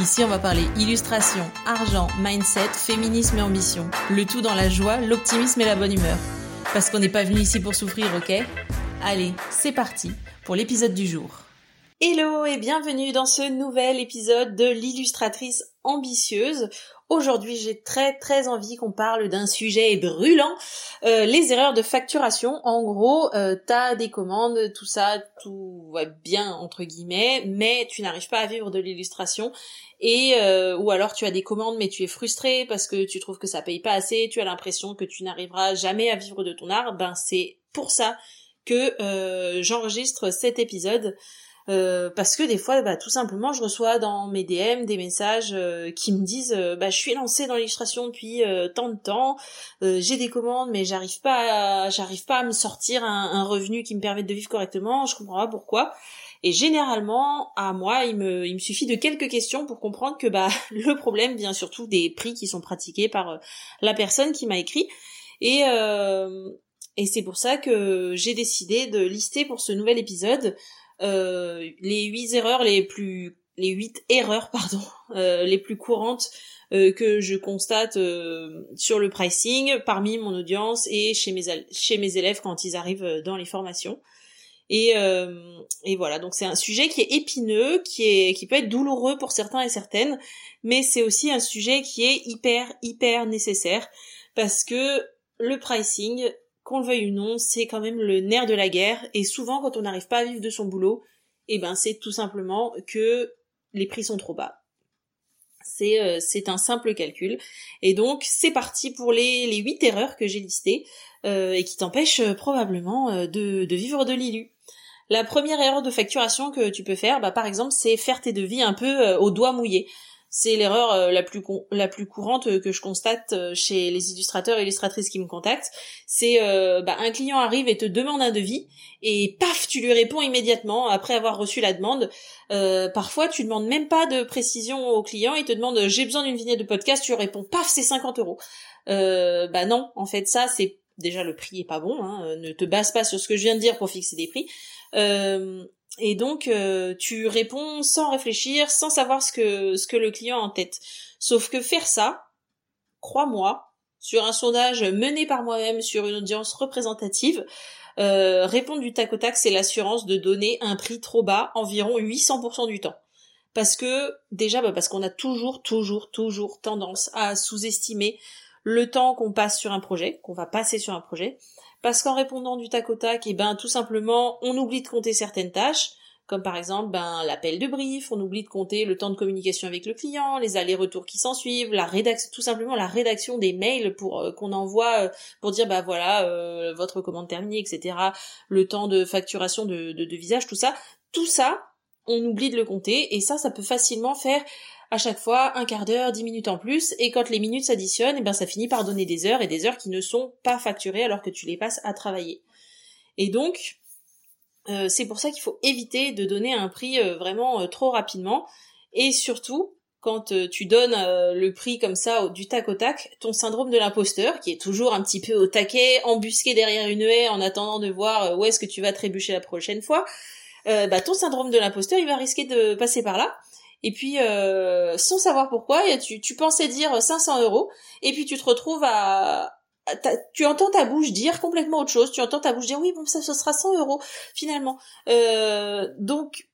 Ici, on va parler illustration, argent, mindset, féminisme et ambition. Le tout dans la joie, l'optimisme et la bonne humeur. Parce qu'on n'est pas venu ici pour souffrir, ok? Allez, c'est parti pour l'épisode du jour. Hello et bienvenue dans ce nouvel épisode de l'illustratrice ambitieuse. Aujourd'hui, j'ai très très envie qu'on parle d'un sujet brûlant, euh, les erreurs de facturation. En gros, euh, t'as des commandes, tout ça, tout va bien entre guillemets, mais tu n'arrives pas à vivre de l'illustration. Et euh, ou alors tu as des commandes, mais tu es frustré parce que tu trouves que ça paye pas assez, tu as l'impression que tu n'arriveras jamais à vivre de ton art. Ben c'est pour ça que euh, j'enregistre cet épisode. Euh, parce que des fois, bah, tout simplement, je reçois dans mes DM des messages euh, qui me disent euh, bah, je suis lancée dans l'illustration depuis tant de temps, j'ai des commandes, mais j'arrive pas, à, j'arrive pas à me sortir un, revenu qui me permette de vivre correctement. Je comprends pas pourquoi. Et généralement, à moi, il me, il me suffit de quelques questions pour comprendre que bah le problème vient surtout des prix qui sont pratiqués par la personne qui m'a écrit. Et et c'est pour ça que j'ai décidé de lister pour ce nouvel épisode euh, les huit erreurs les plus les huit erreurs pardon euh, les plus courantes euh, que je constate sur le pricing parmi mon audience et chez mes chez mes élèves quand ils arrivent dans les formations. Et, et voilà. Donc c'est un sujet qui est épineux qui est qui peut être douloureux pour certains et certaines mais c'est aussi un sujet qui est hyper hyper nécessaire parce que le pricing qu'on le veuille ou non, c'est quand même le nerf de la guerre, et souvent quand on n'arrive pas à vivre de son boulot, eh ben c'est tout simplement que les prix sont trop bas. C'est euh, un simple calcul. Et donc c'est parti pour les, les 8 erreurs que j'ai listées euh, et qui t'empêchent euh, probablement de, de vivre de l'ILU. La première erreur de facturation que tu peux faire, bah, par exemple, c'est faire tes devis un peu au doigt mouillé c'est l'erreur euh, la plus la plus courante euh, que je constate euh, chez les illustrateurs et illustratrices qui me contactent. C'est bah, un client arrive et te demande un devis et paf, tu lui réponds immédiatement après avoir reçu la demande. parfois, tu demandes même pas de précision au client, il te demande j'ai besoin d'une vignette de podcast, tu réponds paf, c'est 50 euros. bah non, en fait ça c'est déjà le prix est pas bon. Hein, ne te base pas sur ce que je viens de dire pour fixer des prix. Et donc euh, tu réponds sans réfléchir, sans savoir ce que ce que le client a en tête. Sauf que faire ça, crois-moi, sur un sondage mené par moi-même sur une audience représentative, euh, répondre du tac au tac, c'est l'assurance de donner un prix trop bas, environ 800% du temps. Parce que déjà, bah parce qu'on a toujours, toujours, toujours tendance à sous-estimer le temps qu'on passe sur un projet, qu'on va passer sur un projet, parce qu'en répondant du tac au tac, et eh ben tout simplement, on oublie de compter certaines tâches, comme par exemple ben l'appel de brief, on oublie de compter le temps de communication avec le client, les allers-retours qui s'en suivent, la rédaction, tout simplement la rédaction des mails pour euh, qu'on envoie euh, pour dire bah voilà euh, votre commande terminée, etc. Le temps de facturation de, de, de visage, tout ça, tout ça, on oublie de le compter et ça, ça peut facilement faire à chaque fois un quart d'heure, dix minutes en plus, et quand les minutes s'additionnent, et eh ben ça finit par donner des heures et des heures qui ne sont pas facturées alors que tu les passes à travailler. Et donc, euh, c'est pour ça qu'il faut éviter de donner un prix euh, vraiment euh, trop rapidement, et surtout quand tu donnes le prix comme ça du tac au tac, ton syndrome de l'imposteur, qui est toujours un petit peu au taquet, embusqué derrière une haie en attendant de voir où est-ce que tu vas trébucher la prochaine fois, bah ton syndrome de l'imposteur, il va risquer de passer par là et puis euh, sans savoir pourquoi, tu, pensais dire 500 euros, et puis tu te retrouves à, tu entends ta bouche dire complètement autre chose, tu entends ta bouche dire oui bon ça ce sera 100 euros finalement. Euh, donc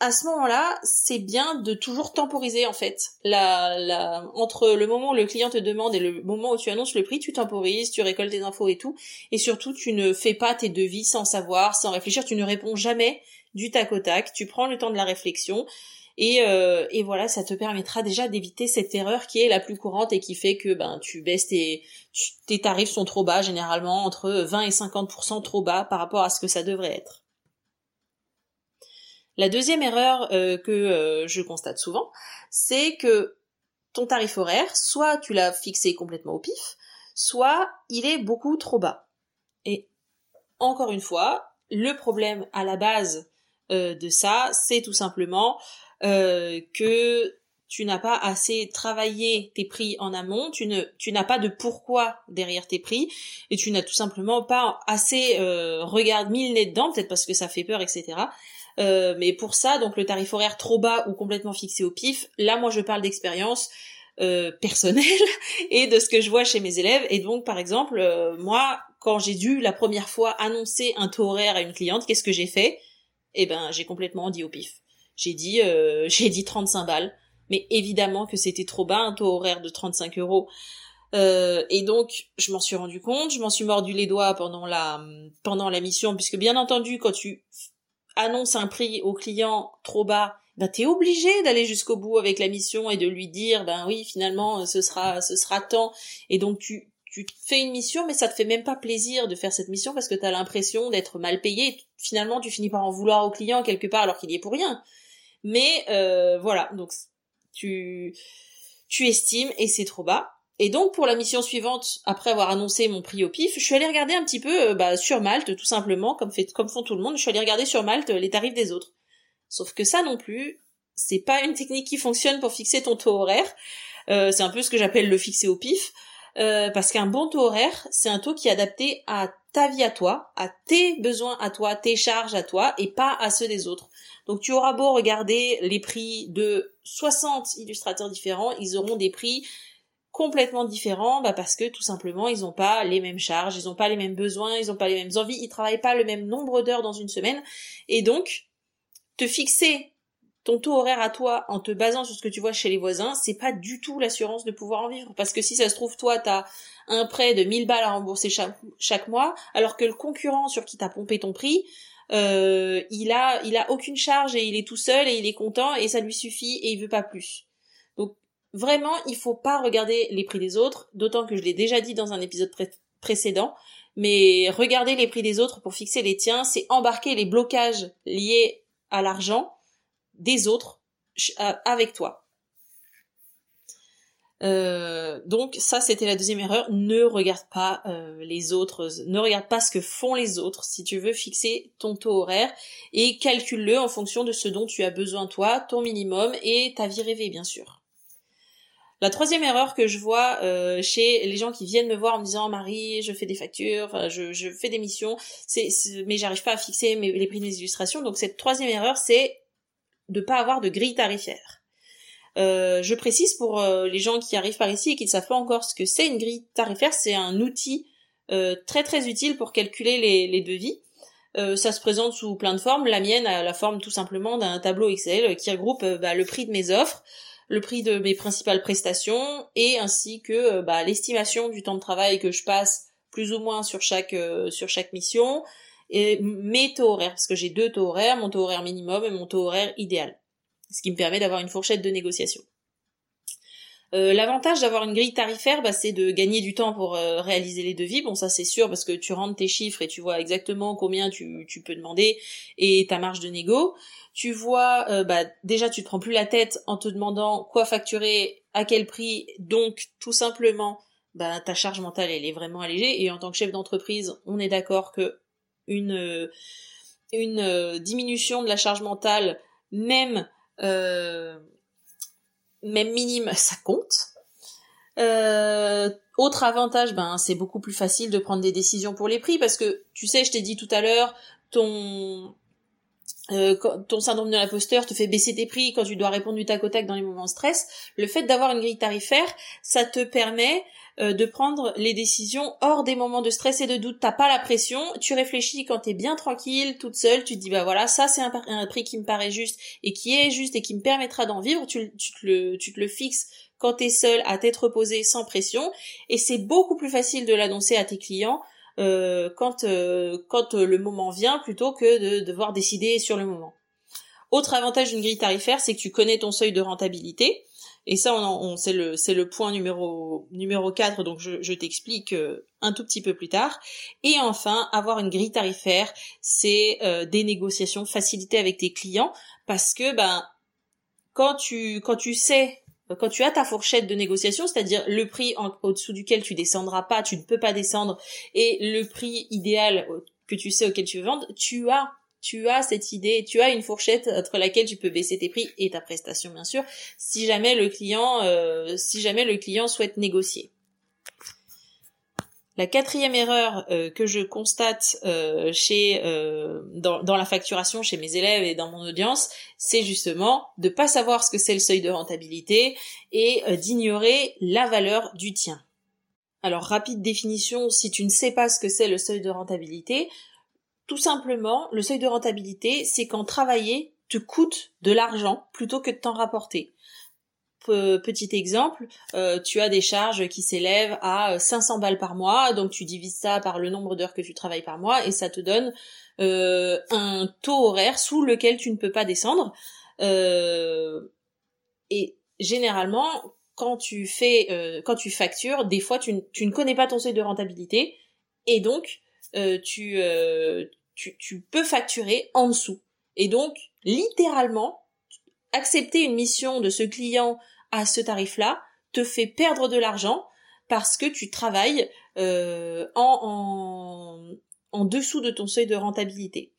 à ce moment-là, c'est bien de toujours temporiser en fait. La, la, entre le moment où le client te demande et le moment où tu annonces le prix, tu temporises, tu récoltes des infos et tout. Et surtout, tu ne fais pas tes devis sans savoir, sans réfléchir. Tu ne réponds jamais du tac au tac. Tu prends le temps de la réflexion. Et, euh, et voilà, ça te permettra déjà d'éviter cette erreur qui est la plus courante et qui fait que ben tu baisses tes, tes tarifs sont trop bas, généralement entre 20 et 50% trop bas par rapport à ce que ça devrait être. La deuxième erreur euh, que euh, je constate souvent, c'est que ton tarif horaire, soit tu l'as fixé complètement au pif, soit il est beaucoup trop bas. Et encore une fois, le problème à la base euh, de ça, c'est tout simplement euh, que tu n'as pas assez travaillé tes prix en amont, tu ne tu n'as pas de pourquoi derrière tes prix et tu n'as tout simplement pas assez euh, regard mis le nez dedans, peut-être parce que ça fait peur, etc. Euh, mais pour ça, donc le tarif horaire trop bas ou complètement fixé au pif, là moi je parle d'expérience euh, personnelle et de ce que je vois chez mes élèves. Et donc par exemple, euh, moi quand j'ai dû la première fois annoncer un taux horaire à une cliente, qu'est-ce que j'ai fait? Eh ben j'ai complètement dit au pif. J'ai dit euh, j'ai dit 35 balles. Mais évidemment que c'était trop bas, un taux horaire de 35 euros. Euh, et donc, je m'en suis rendu compte, je m'en suis mordu les doigts pendant la pendant la mission, puisque bien entendu, quand tu annonce un prix au client trop bas, ben t'es obligé d'aller jusqu'au bout avec la mission et de lui dire ben oui finalement ce sera ce sera tant et donc tu tu fais une mission mais ça te fait même pas plaisir de faire cette mission parce que t'as l'impression d'être mal payé finalement tu finis par en vouloir au client quelque part alors qu'il y est pour rien mais euh, voilà donc tu tu estimes et c'est trop bas et donc pour la mission suivante, après avoir annoncé mon prix au pif, je suis allée regarder un petit peu euh, bah, sur Malte, tout simplement, comme, fait, comme font tout le monde, je suis allée regarder sur Malte les tarifs des autres. Sauf que ça non plus, c'est pas une technique qui fonctionne pour fixer ton taux horaire. Euh, c'est un peu ce que j'appelle le fixer au pif. Euh, parce qu'un bon taux horaire, c'est un taux qui est adapté à ta vie à toi, à tes besoins à toi, tes charges à toi, et pas à ceux des autres. Donc tu auras beau regarder les prix de 60 illustrateurs différents, ils auront des prix complètement différents bah parce que tout simplement ils n'ont pas les mêmes charges, ils n'ont pas les mêmes besoins, ils n'ont pas les mêmes envies, ils travaillent pas le même nombre d'heures dans une semaine et donc te fixer ton taux horaire à toi en te basant sur ce que tu vois chez les voisins, c'est pas du tout l'assurance de pouvoir en vivre parce que si ça se trouve toi t'as un prêt de 1000 balles à rembourser chaque, mois alors que le concurrent sur qui t'as pompé ton prix euh, il a il a aucune charge et il est tout seul et il est content et ça lui suffit et il veut pas plus. Vraiment, il faut pas regarder les prix des autres, d'autant que je l'ai déjà dit dans un épisode précédent, mais regarder les prix des autres pour fixer les tiens, c'est embarquer les blocages liés à l'argent des autres euh, avec toi. Euh, donc ça c'était la deuxième erreur. Ne regarde pas euh, les autres, ne regarde pas ce que font les autres si tu veux fixer ton taux horaire et calcule-le en fonction de ce dont tu as besoin toi, ton minimum et ta vie rêvée bien sûr. La troisième erreur que je vois chez les gens qui viennent me voir en me disant Marie, je fais des factures, je, fais des missions, c'est, mais j'arrive pas à fixer les prix des illustrations. Donc cette troisième erreur, c'est de pas avoir de grille tarifaire. Euh, je précise pour euh, les gens qui arrivent par ici et qui ne savent pas encore ce que c'est une grille tarifaire, c'est un outil très très utile pour calculer les, devis. ça se présente sous plein de formes. La mienne a la forme tout simplement d'un tableau Excel qui regroupe bah, le prix de mes offres, le prix de mes principales prestations et ainsi que euh, bah, l'estimation du temps de travail que je passe plus ou moins sur chaque euh, sur chaque mission et mes taux horaires parce que j'ai deux taux horaires, mon taux horaire minimum et mon taux horaire idéal, ce qui me permet d'avoir une fourchette de négociation. Euh, l'avantage d'avoir une grille tarifaire, bah, c'est de gagner du temps pour réaliser les devis. Bon, ça c'est sûr parce que tu rentres tes chiffres et tu vois exactement combien tu, tu peux demander et ta marge de négo tu vois, euh, bah, déjà tu te prends plus la tête en te demandant quoi facturer, à quel prix, donc tout simplement, bah, ta charge mentale elle est vraiment allégée. Et en tant que chef d'entreprise, on est d'accord que une euh, euh, diminution de la charge mentale, même même minime, ça compte. autre avantage, ben c'est beaucoup plus facile de prendre des décisions pour les prix parce que tu sais, je t'ai dit tout à l'heure, ton euh, ton syndrome de l'imposteur te fait baisser tes prix quand tu dois répondre du tac au tac dans les moments de stress, le fait d'avoir une grille tarifaire, ça te permet euh, de prendre les décisions hors des moments de stress et de doute. T'as pas la pression, tu réfléchis quand t'es bien tranquille, toute seule, tu te dis bah voilà, ça c'est un, prix qui me paraît juste et qui est juste et qui me permettra d'en vivre, tu, te le, tu fixes quand t'es seul à tête reposée sans pression et c'est beaucoup plus facile de l'annoncer à tes clients euh, quand euh, quand le moment vient plutôt que de devoir décider sur le moment. Autre avantage d'une grille tarifaire, c'est que tu connais ton seuil de rentabilité. Et ça, on, c'est le point numéro numéro 4, donc je, t'explique un tout petit peu plus tard. Et enfin, avoir une grille tarifaire, c'est des négociations facilitées avec tes clients, parce que ben quand tu quand tu sais quand tu as ta fourchette de négociation, c'est-à-dire le prix au-dessous duquel tu descendras pas, tu ne peux pas descendre, et le prix idéal que tu sais auquel tu veux vendre, tu as tu as cette idée, tu as une fourchette entre laquelle tu peux baisser tes prix et ta prestation bien sûr, si jamais le client, euh, si jamais le client souhaite négocier. La quatrième erreur euh, que je constate euh, chez dans, dans, la facturation chez mes élèves et dans mon audience, c'est justement de pas savoir ce que c'est le seuil de rentabilité et d'ignorer la valeur du tien. Alors rapide définition, si tu ne sais pas ce que c'est le seuil de rentabilité, tout simplement, le seuil de rentabilité, c'est quand travailler te coûte de l'argent plutôt que de t'en rapporter. petit exemple, euh, tu as des charges qui s'élèvent à 500 balles par mois, donc tu divises ça par le nombre d'heures que tu travailles par mois et ça te donne euh, un taux horaire sous lequel tu ne peux pas descendre. Euh, et généralement, quand tu fais, quand tu factures, des fois tu, ne connais pas ton seuil de rentabilité et donc euh, euh, tu, tu, peux facturer en dessous. Et donc, littéralement, accepter une mission de ce client à ce tarif-là te fait perdre de l'argent parce que tu travailles euh, en, en dessous de ton seuil de rentabilité.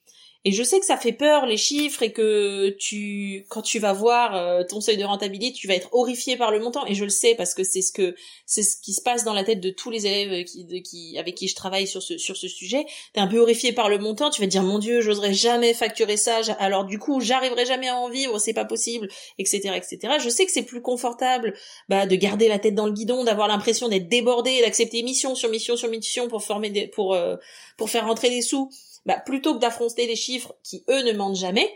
Et je sais que ça fait peur les chiffres et que tu, quand tu vas voir euh, ton seuil de rentabilité, tu vas être horrifié par le montant. Et je le sais parce que c'est ce que c'est ce qui se passe dans la tête de tous les élèves qui, de, qui avec qui je travaille sur ce sur ce sujet. T'es un peu horrifié par le montant. Tu vas te dire mon Dieu, j'oserais jamais facturer ça. Alors du coup, j'arriverai jamais à en vivre. C'est pas possible, etc., etc. Je sais que c'est plus confortable bah, de garder la tête dans le guidon, d'avoir l'impression d'être débordé, d'accepter mission sur mission sur mission pour former des, pour euh, pour faire rentrer des sous bah, plutôt que d'affronter les chiffres qui eux ne mentent jamais,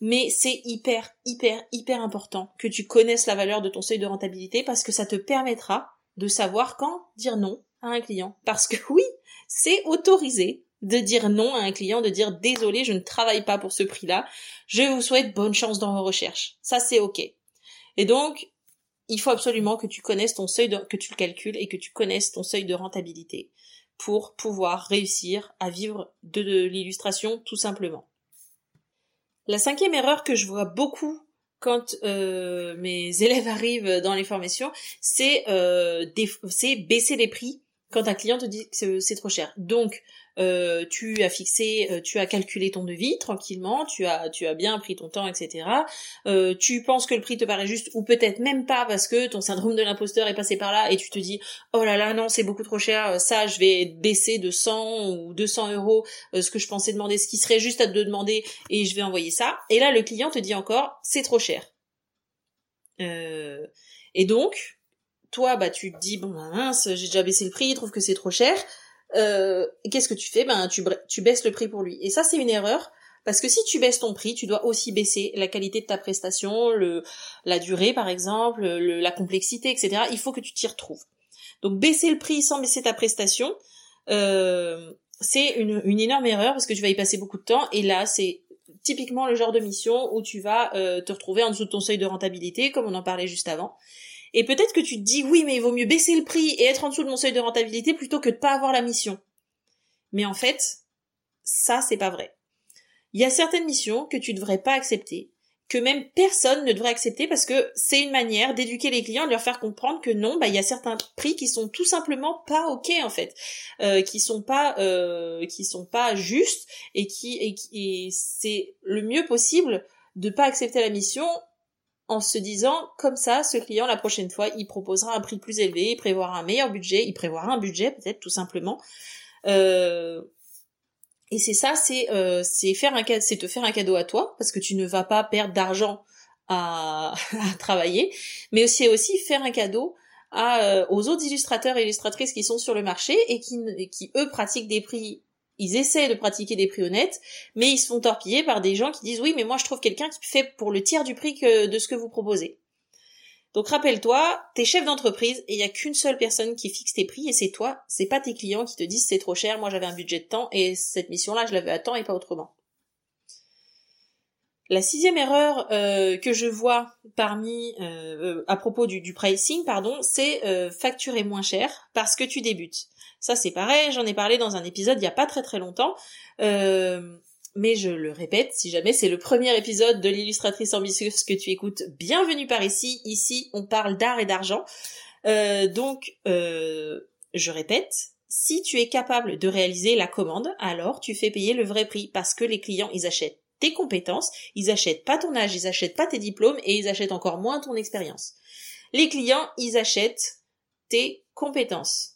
mais c'est hyper, hyper, hyper important que tu connaisses la valeur de ton seuil de rentabilité parce que ça te permettra de savoir quand dire non à un client. Parce que oui, c'est autorisé de dire non à un client, de dire désolé, je ne travaille pas pour ce prix-là, je vous souhaite bonne chance dans vos recherches. Ça, c'est ok. Et donc, il faut absolument que tu connaisses ton seuil de, que tu le calcules et que tu connaisses ton seuil de rentabilité pour pouvoir réussir à vivre de, l'illustration tout simplement. La cinquième erreur que je vois beaucoup quand euh, mes élèves arrivent dans les formations, c'est euh, baisser les prix quand un client te dit que c'est trop cher. Donc, euh, tu as fixé, euh, tu as calculé ton devis tranquillement, tu as, tu as bien pris ton temps, etc. Euh, tu penses que le prix te paraît juste, ou peut-être même pas parce que ton syndrome de l'imposteur est passé par là et tu te dis, oh là là, non, c'est beaucoup trop cher, ça, je vais baisser de 100 ou 200 euros ce que je pensais demander, ce qui serait juste à te demander et je vais envoyer ça. Et là, le client te dit encore, c'est trop cher. et donc, toi, bah, tu te dis, bon, mince, j'ai déjà baissé le prix, il trouve que c'est trop cher. Euh, qu'est-ce que tu fais? Ben, tu, baisses le prix pour lui. Et ça, c'est une erreur. Parce que si tu baisses ton prix, tu dois aussi baisser la qualité de ta prestation, la durée par exemple, la complexité, etc. Il faut que tu t'y retrouves. Donc baisser le prix sans baisser ta prestation, euh, c'est une, une, énorme erreur parce que tu vas y passer beaucoup de temps. Et là, c'est typiquement le genre de mission où tu vas euh, te retrouver en dessous de ton seuil de rentabilité, comme on en parlait juste avant. Et peut-être que tu te dis oui, mais il vaut mieux baisser le prix et être en dessous de mon seuil de rentabilité plutôt que de pas avoir la mission. Mais en fait, ça c'est pas vrai. Il y a certaines missions que tu devrais pas accepter, que même personne ne devrait accepter parce que c'est une manière d'éduquer les clients, de leur faire comprendre que non, bah il y a certains prix qui sont tout simplement pas ok en fait, euh, qui sont pas euh, qui sont pas justes et qui et, et c'est le mieux possible de pas accepter la mission en se disant comme ça, ce client la prochaine fois, il proposera un prix plus élevé, il prévoira un meilleur budget, il prévoira un budget peut-être tout simplement. Euh, et c'est ça, c'est euh, faire un te faire un cadeau à toi parce que tu ne vas pas perdre d'argent à, travailler, mais c'est aussi faire un cadeau euh, aux autres illustrateurs et illustratrices qui sont sur le marché et qui eux pratiquent des prix ils essaient de pratiquer des prix honnêtes, mais ils se font torpiller par des gens qui disent oui, mais moi je trouve quelqu'un qui fait pour le tiers du prix que de ce que vous proposez. Donc rappelle-toi, t'es chef d'entreprise et il y a qu'une seule personne qui fixe tes prix et c'est toi. C'est pas tes clients qui te disent c'est trop cher, moi j'avais un budget de temps et cette mission-là je l'avais à temps et pas autrement. La sixième erreur euh, que je vois parmi euh, à propos du, pricing, pardon, c'est euh, facturer moins cher parce que tu débutes. Ça c'est pareil, j'en ai parlé dans un épisode il y a pas très très longtemps. mais je le répète, si jamais c'est le premier épisode de l'illustratrice ambitieuse que tu écoutes, bienvenue par ici. Ici, on parle d'art et d'argent. Euh, donc, euh, je répète, si tu es capable de réaliser la commande, alors tu fais payer le vrai prix parce que les clients, ils achètent tes compétences, ils achètent pas ton âge, ils achètent pas tes diplômes et ils achètent encore moins ton expérience. Les clients, ils achètent tes compétences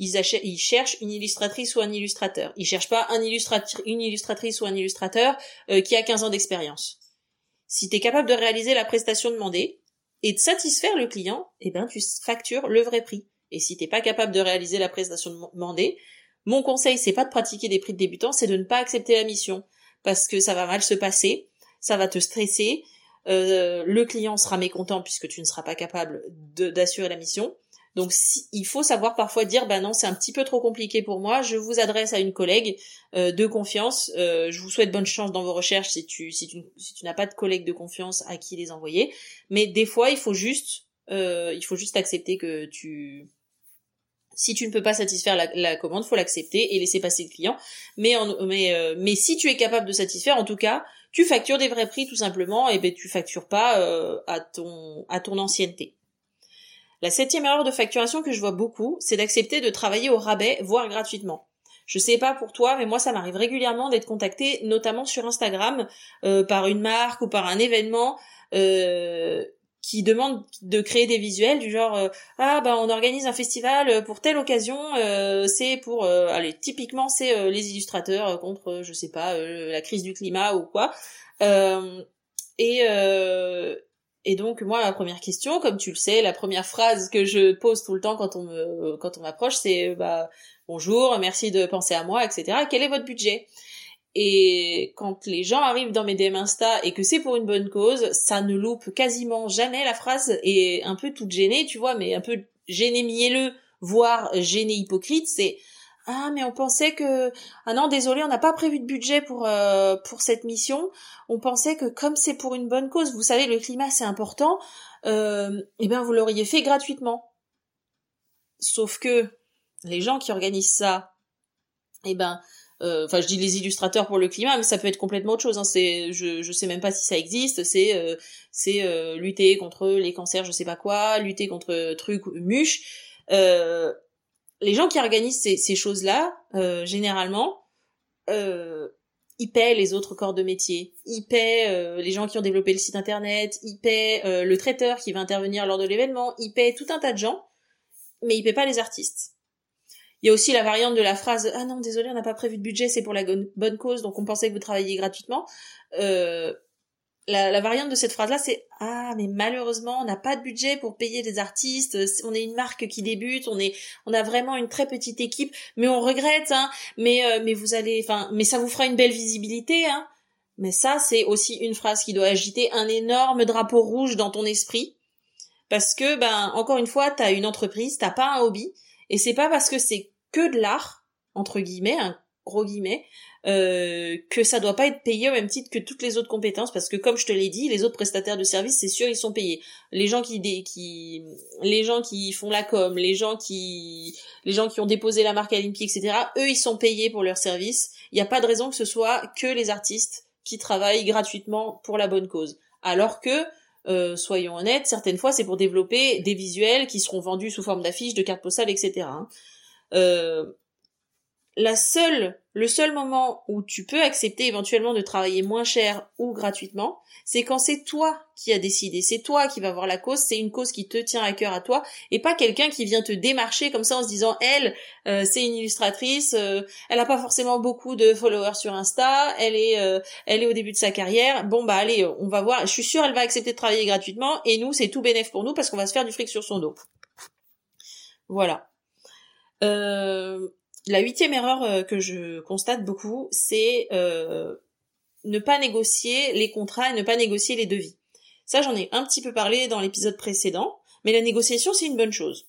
ils, cherchent une illustratrice ou un illustrateur. Ils cherchent pas une illustratrice ou un illustrateur euh, qui a 15 ans d'expérience. Si tu es capable de réaliser la prestation demandée et de satisfaire le client, eh ben tu factures le vrai prix. Et si t'es pas capable de réaliser la prestation demandée, mon conseil c'est pas de pratiquer des prix de débutants, c'est de ne pas accepter la mission parce que ça va mal se passer, ça va te stresser, euh, le client sera mécontent puisque tu ne seras pas capable d'assurer la mission. Donc il faut savoir parfois dire bah non c'est un petit peu trop compliqué pour moi, je vous adresse à une collègue euh, de confiance, euh, je vous souhaite bonne chance dans vos recherches si tu n'as pas de collègue de confiance à qui les envoyer, mais des fois il faut juste il faut juste accepter que tu si tu ne peux pas satisfaire la, la commande, faut l'accepter et laisser passer le client. Mais mais si tu es capable de satisfaire, en tout cas, tu factures des vrais prix tout simplement et ben tu factures pas à ton à ton ancienneté. La septième erreur de facturation que je vois beaucoup, c'est d'accepter de travailler au rabais, voire gratuitement. Je sais pas pour toi, mais moi ça m'arrive régulièrement d'être contacté, notamment sur Instagram, euh, par une marque ou par un événement euh, qui demande de créer des visuels du genre euh, ah bah on organise un festival pour telle occasion, c'est pour allez typiquement c'est les illustrateurs contre je sais pas la crise du climat ou quoi. et et donc moi ma première question, comme tu le sais, la première phrase que je pose tout le temps quand on me quand on m'approche, c'est bah bonjour, merci de penser à moi, etc. Quel est votre budget? Et quand les gens arrivent dans mes DM Insta et que c'est pour une bonne cause, ça ne loupe quasiment jamais la phrase est un peu toute gênée, tu vois, mais un peu gêné mielleux, voire gêné hypocrite, c'est ah mais on pensait que ah non désolé on n'a pas prévu de budget pour euh, pour cette mission. On pensait que comme c'est pour une bonne cause vous savez le climat c'est important euh, eh bien vous l'auriez fait gratuitement sauf que les gens qui organisent ça eh ben enfin je dis les illustrateurs pour le climat mais ça peut être complètement autre chose hein. c'est je je sais même pas si ça existe. C'est euh, c'est lutter contre les cancers je sais pas quoi lutter contre trucs muches. Euh, les gens qui organisent ces, choses-là, euh, généralement, euh, ils paient les autres corps de métier, ils paient euh, les gens qui ont développé le site internet, ils paient euh, le traiteur qui va intervenir lors de l'événement, ils paient tout un tas de gens, mais ils paient pas les artistes. Il y a aussi la variante de la phrase ah non désolé on n'a pas prévu de budget c'est pour la bonne cause donc on pensait que vous travailliez gratuitement. Euh, la, variante de cette phrase-là, c'est ah mais malheureusement on n'a pas de budget pour payer des artistes, on est une marque qui débute, on est on a vraiment une très petite équipe, mais on regrette, hein, mais euh, mais vous allez, enfin mais ça vous fera une belle visibilité, hein. Mais ça c'est aussi une phrase qui doit agiter un énorme drapeau rouge dans ton esprit, parce que ben encore une fois t'as une entreprise, t'as pas un hobby, et c'est pas parce que c'est que de l'art entre guillemets, gros guillemets, euh, que ça doit pas être payé au même titre que toutes les autres compétences parce que comme je te l'ai dit les autres prestataires de services c'est sûr ils sont payés. Les gens qui qui les gens qui font la com les gens qui les gens qui ont déposé la marque à etc eux ils sont payés pour leurs services. Il n'y a pas de raison que ce soit que les artistes qui travaillent gratuitement pour la bonne cause. Alors que euh, soyons honnêtes, certaines fois c'est pour développer des visuels qui seront vendus sous forme d'affiches, de cartes postales, etc. Euh, la seule, le seul moment où tu peux accepter éventuellement de travailler moins cher ou gratuitement, c'est quand c'est toi qui as décidé, c'est toi qui vas voir la cause, c'est une cause qui te tient à cœur à toi, et pas quelqu'un qui vient te démarcher comme ça en se disant elle, euh, c'est une illustratrice, euh, elle a pas forcément beaucoup de followers sur Insta, elle est, euh, elle est au début de sa carrière, bon bah allez, on va voir, je suis sûre elle va accepter de travailler gratuitement, et nous c'est tout bénéf pour nous parce qu'on va se faire du fric sur son dos. Voilà. Euh, la huitième erreur euh, que je constate beaucoup, c'est euh, ne pas négocier les contrats et ne pas négocier les devis. Ça, j'en ai un petit peu parlé dans l'épisode précédent, mais la négociation, c'est une bonne chose.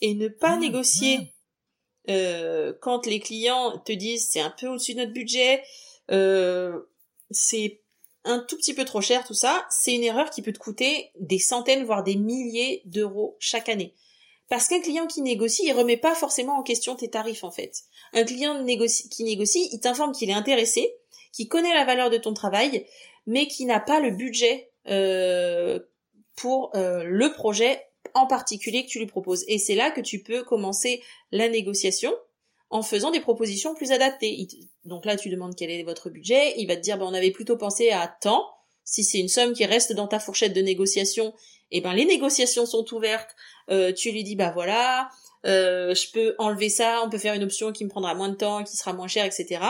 Et ne pas mmh, négocier mmh. Euh, quand les clients te disent c'est un peu au-dessus de notre budget, c'est un tout petit peu trop cher, tout ça, c'est une erreur qui peut te coûter des centaines, voire des milliers d'euros chaque année. Parce qu'un client qui négocie, il remet pas forcément en question tes tarifs en fait. Un client qui négocie, il t'informe qu'il est intéressé, qui connaît la valeur de ton travail, mais qui n'a pas le budget euh, pour euh, le projet en particulier que tu lui proposes. Et c'est là que tu peux commencer la négociation en faisant des propositions plus adaptées. Donc là, tu demandes quel est votre budget, il va te dire, ben, on avait plutôt pensé à temps. Si c'est une somme qui reste dans ta fourchette de négociation, eh ben les négociations sont ouvertes. Euh, tu lui dis, bah voilà, euh, je peux enlever ça, on peut faire une option qui me prendra moins de temps, qui sera moins chère, etc.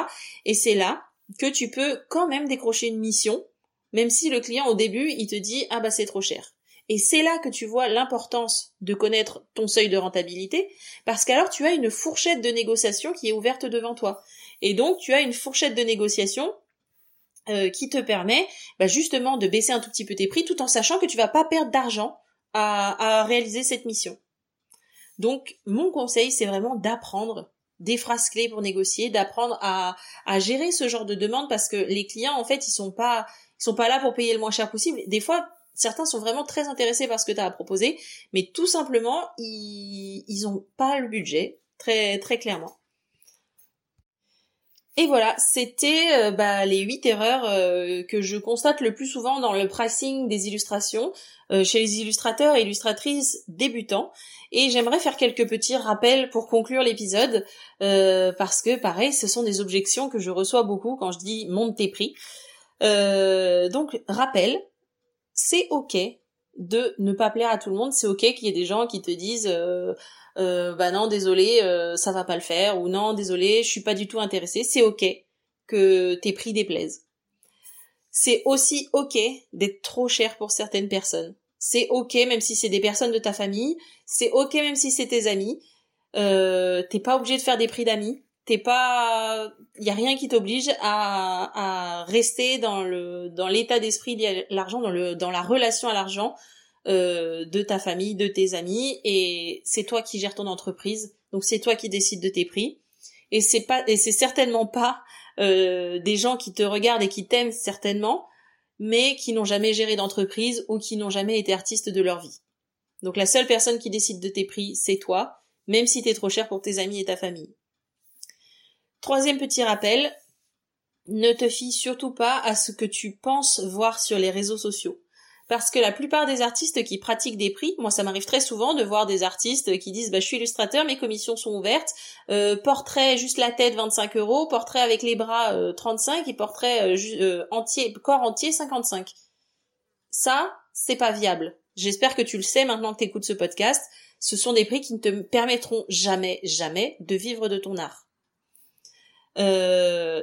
Et c'est là que tu peux quand même décrocher une mission, même si le client au début il te dit ah bah c'est trop cher. Et c'est là que tu vois l'importance de connaître ton seuil de rentabilité, parce qu'alors tu as une fourchette de négociation qui est ouverte devant toi. Et donc tu as une fourchette de négociation euh, qui te permet bah, justement de baisser un tout petit peu tes prix tout en sachant que tu vas pas perdre d'argent à, à réaliser cette mission. Donc mon conseil c'est vraiment d'apprendre des phrases clés pour négocier, d'apprendre à, à gérer ce genre de demande parce que les clients en fait ils sont pas ils sont pas là pour payer le moins cher possible. Des fois certains sont vraiment très intéressés par ce que tu as à proposer, mais tout simplement, ils, ils ont pas le budget, très, très clairement. Et voilà, c'était euh, bah, les huit erreurs euh, que je constate le plus souvent dans le pricing des illustrations euh, chez les illustrateurs et illustratrices débutants. Et j'aimerais faire quelques petits rappels pour conclure l'épisode, parce que pareil, ce sont des objections que je reçois beaucoup quand je dis monte tes prix. donc rappel, c'est ok de ne pas plaire à tout le monde. C'est ok qu'il y ait des gens qui te disent euh, euh, bah non désolé euh, ça va pas le faire ou non désolé je suis pas du tout intéressé. C'est ok que tes prix déplaisent. C'est aussi ok d'être trop cher pour certaines personnes. C'est ok même si c'est des personnes de ta famille. C'est ok même si c'est tes amis. T'es pas obligé de faire des prix d'amis t'es pas y a rien qui t'oblige à, à rester dans le dans l'état d'esprit de l'argent dans le dans la relation à l'argent euh, de ta famille de tes amis et c'est toi qui gères ton entreprise donc c'est toi qui décides de tes prix. Et c'est pas et c'est certainement pas euh, des gens qui te regardent et qui t'aiment certainement mais qui n'ont jamais géré d'entreprise ou qui n'ont jamais été artistes de leur vie. Donc la seule personne qui décide de tes prix c'est toi même si t'es trop cher pour tes amis et ta famille. Troisième petit rappel, ne te fie surtout pas à ce que tu penses voir sur les réseaux sociaux. Parce que la plupart des artistes qui pratiquent des prix, moi ça m'arrive très souvent de voir des artistes qui disent bah je suis illustrateur, mes commissions sont ouvertes, euh, portrait juste la tête 25 euros, portrait avec les bras 35 euh, et portrait euh, euh, entier, corps entier 55. Ça, c'est pas viable. J'espère que tu le sais maintenant que tu écoutes ce podcast. Ce sont des prix qui ne te permettront jamais, jamais de vivre de ton art.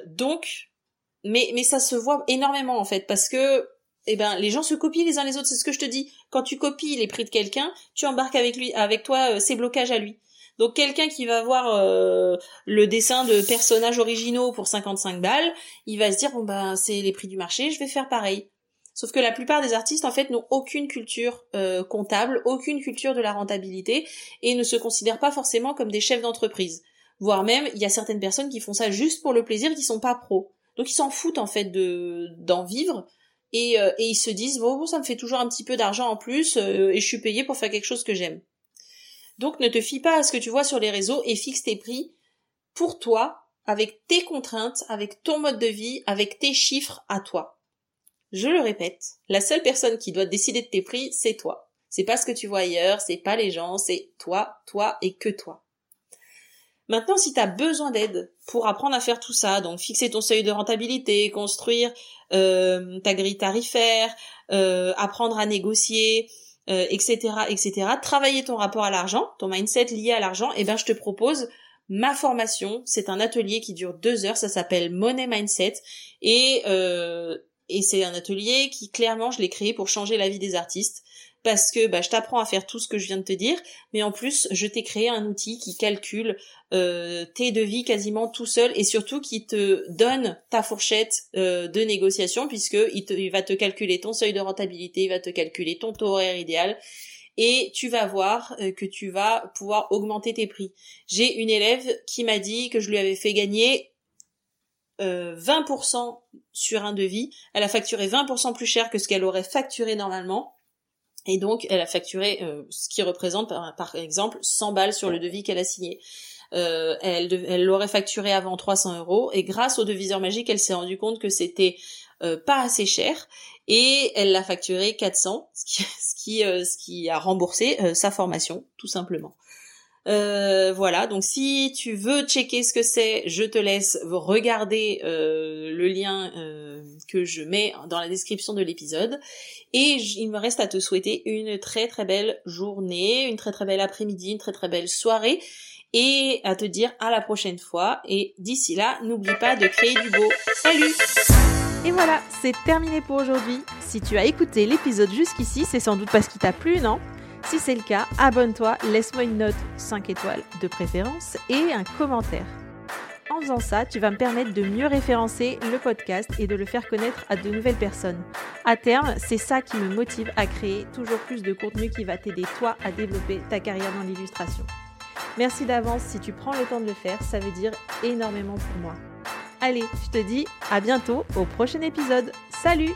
Donc, mais mais ça se voit énormément en fait parce que eh ben les gens se copient les uns les autres. C'est ce que je te dis. Quand tu copies les prix de quelqu'un, tu embarques avec lui, avec toi euh, ses blocages à lui. Donc quelqu'un qui va voir euh, le dessin de personnages originaux pour 55 balles, il va se dire bon ben c'est les prix du marché, je vais faire pareil. Sauf que la plupart des artistes en fait n'ont aucune culture comptable, aucune culture de la rentabilité et ne se considèrent pas forcément comme des chefs d'entreprise voire même il y a certaines personnes qui font ça juste pour le plaisir, qui sont pas pros. Donc ils s'en foutent en fait de d'en vivre et, euh, et ils se disent bon, ça me fait toujours un petit peu d'argent en plus euh, et je suis payé pour faire quelque chose que j'aime. Donc ne te fie pas à ce que tu vois sur les réseaux et fixe tes prix pour toi, avec tes contraintes, avec ton mode de vie, avec tes chiffres à toi. Je le répète, la seule personne qui doit décider de tes prix, c'est toi. C'est pas ce que tu vois ailleurs, c'est pas les gens, c'est toi, toi et que toi. Maintenant, si tu as besoin d'aide pour apprendre à faire tout ça, donc fixer ton seuil de rentabilité, construire euh, ta grille tarifaire, euh, apprendre à négocier, etc., euh, etc., travailler ton rapport à l'argent, ton mindset lié à l'argent, eh ben je te propose ma formation. C'est un atelier qui dure deux heures, ça s'appelle Money Mindset et et c'est un atelier qui clairement je l'ai créé pour changer la vie des artistes parce que bah, je t'apprends à faire tout ce que je viens de te dire, mais en plus je t'ai créé un outil qui calcule euh, tes devis quasiment tout seul et surtout qui te donne ta fourchette euh, de négociation puisque il, va te calculer ton seuil de rentabilité, il va te calculer ton taux horaire idéal et tu vas voir euh, que tu vas pouvoir augmenter tes prix. J'ai une élève qui m'a dit que je lui avais fait gagner 20% sur un devis. Elle a facturé 20% plus cher que ce qu'elle aurait facturé normalement Et donc, elle a facturé ce qui représente, par, exemple, 100 balles sur le devis qu'elle a signé. elle, elle l'aurait facturé avant 300 euros et grâce au deviseur magique, elle s'est rendue compte que c'était pas assez cher et elle l'a facturé 400, ce qui, ce qui, ce qui a remboursé sa formation, tout simplement. Euh, voilà, donc si tu veux checker ce que c'est, je te laisse regarder euh, le lien euh, que je mets dans la description de l'épisode. Et il me reste à te souhaiter une très très belle journée, une très très belle après-midi, une très très belle soirée. Et à te dire à la prochaine fois. Et d'ici là, n'oublie pas de créer du beau. Salut Et voilà, c'est terminé pour aujourd'hui. Si tu as écouté l'épisode jusqu'ici, c'est sans doute parce qu'il t'a plu, non? Si c'est le cas, abonne-toi, laisse-moi une note 5 étoiles de préférence et un commentaire. En faisant ça, tu vas me permettre de mieux référencer le podcast et de le faire connaître à de nouvelles personnes. À terme, c'est ça qui me motive à créer toujours plus de contenu qui va t'aider toi à développer ta carrière dans l'illustration. Merci d'avance si tu prends le temps de le faire, ça veut dire énormément pour moi. Allez, je te dis à bientôt au prochain épisode. Salut